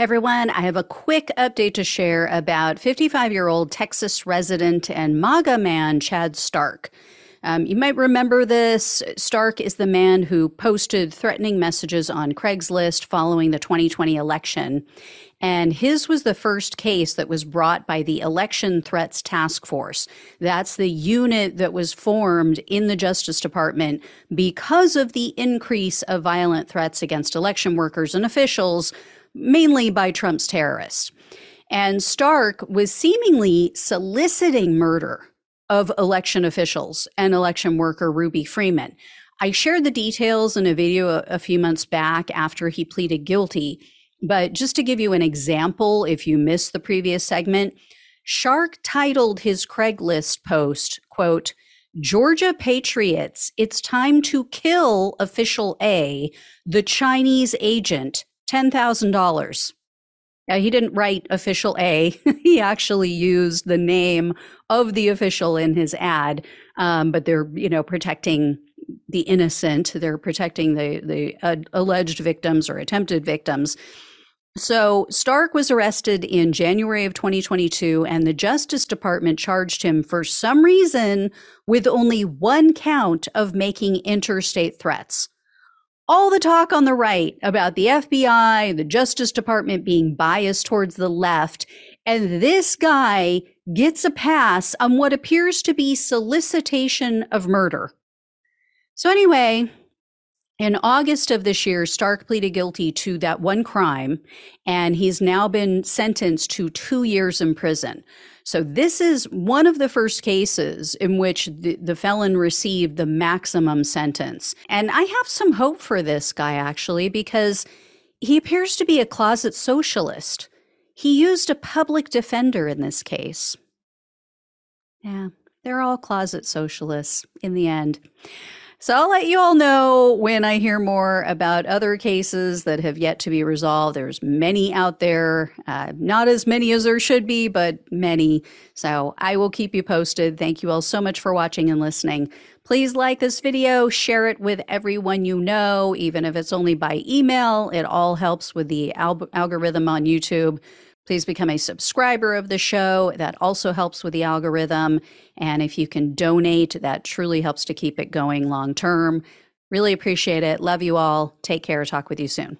everyone, I have a quick update to share about 55 year old Texas resident and MAGA man Chad Stark. Um, you might remember this. Stark is the man who posted threatening messages on Craigslist following the 2020 election. And his was the first case that was brought by the Election Threats Task Force. That's the unit that was formed in the Justice Department because of the increase of violent threats against election workers and officials mainly by Trump's terrorists. And Stark was seemingly soliciting murder of election officials and election worker Ruby Freeman. I shared the details in a video a, a, few months back after he pleaded guilty. But just to give you an example, if you missed the previous segment, Stark titled his Craigslist post, quote, Georgia Patriots, it's time to kill official A, the Chinese agent $10,000. He didn't write official A. he actually used the name of the official in his ad, um, but they're, you know, protecting the innocent. They're protecting the, the uh, alleged victims or attempted victims. So Stark was arrested in January of 2022, and the Justice Department charged him for some reason with only one count of making interstate threats all the talk on the right about the FBI, the Justice Department being biased towards the left. And this guy gets a pass on what appears to be solicitation of murder. So, anyway, in August of this year, Stark pleaded guilty to that one crime, and he's now been sentenced to two years in prison. So, this is one of the first cases in which the, the, felon received the maximum sentence. And I have some hope for this guy, actually, because he appears to be a closet socialist. He used a public defender in this case. Yeah, they're all closet socialists in the end. So I'll let you all know when I hear more about other cases that have yet to be resolved. There's many out there, uh, not as many as there should be, but many. So I will keep you posted. Thank you all so much for watching and listening. Please like this video, share it with everyone you know, even if it's only by email. It all helps with the al- algorithm on YouTube. Please become a subscriber of the show. That also helps with the algorithm. And if you can donate, that truly helps to keep it going long term. Really appreciate it. Love you all. Take care. Talk with you soon.